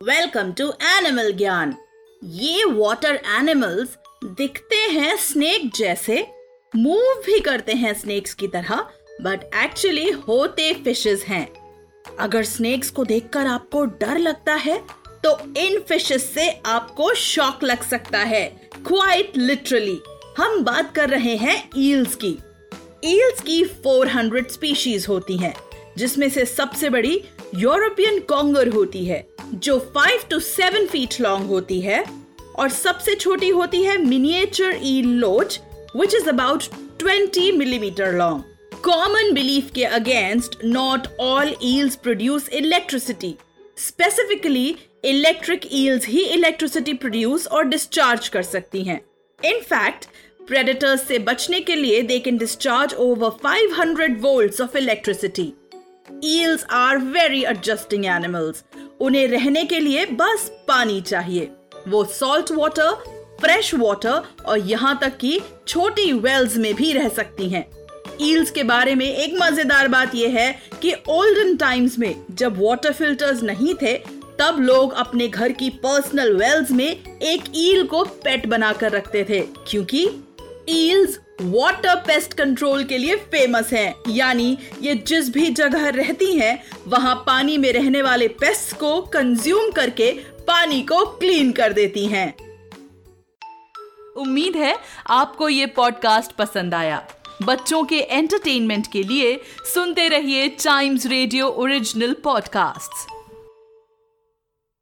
Welcome to animal ज्ञान ये water animals दिखते हैं स्नेक जैसे। मूव भी करते हैं स्नेक्स की तरह बट एक्चुअली होते फिशेस हैं। अगर स्नेक्स को देखकर आपको डर लगता है तो इन फिशेस से आपको शॉक लग सकता है। क्वाइट लिटरली हम बात कर रहे हैं ईल्स की। ईल्स की 400 स्पीशीज होती हैं, जिसमें से सबसे बड़ी यूरोपियन कॉन्गर होती है। जो 5 टू 7 फीट लॉन्ग होती है और सबसे छोटी होती है miniature eel loach which is about 20 millimetre long common belief के against not all eels produce electricity specifically electric eels he electricity produce और डिस्चार्ज कर सकती हैं. इनफैक्ट प्रेडेटर्स से बचने के लिए they can discharge over 500 volts of electricity eels are very adjusting animals उन्हें रहने के लिए बस पानी चाहिए। वो सॉल्ट वाटर फ्रेश वाटर और यहाँ तक कि छोटी वेल्स में भी रह सकती हैं। ईल्स के बारे में एक मज़ेदार बात यह है कि ओल्डन टाइम्स में जब वाटर फिल्टर्स नहीं थे, तब लोग अपने घर की पर्सनल वेल्स में एक ईल को पेट बनाकर रखते थे, क्योंकि ईल्स वाटर पेस्ट कंट्रोल के लिए फ़ेमस हैं। यानी ये जिस भी जगह रहती हैं, वहाँ पानी में रहने वाले पेस्ट को कंज्यूम करके पानी को क्लीन कर देती हैं। उम्मीद है आपको ये पॉडकास्ट पसंद आया। बच्चों के एंटरटेनमेंट के लिए सुनते रहिए टाइम्स रेडियो ओरिजिनल पॉडकास्ट्स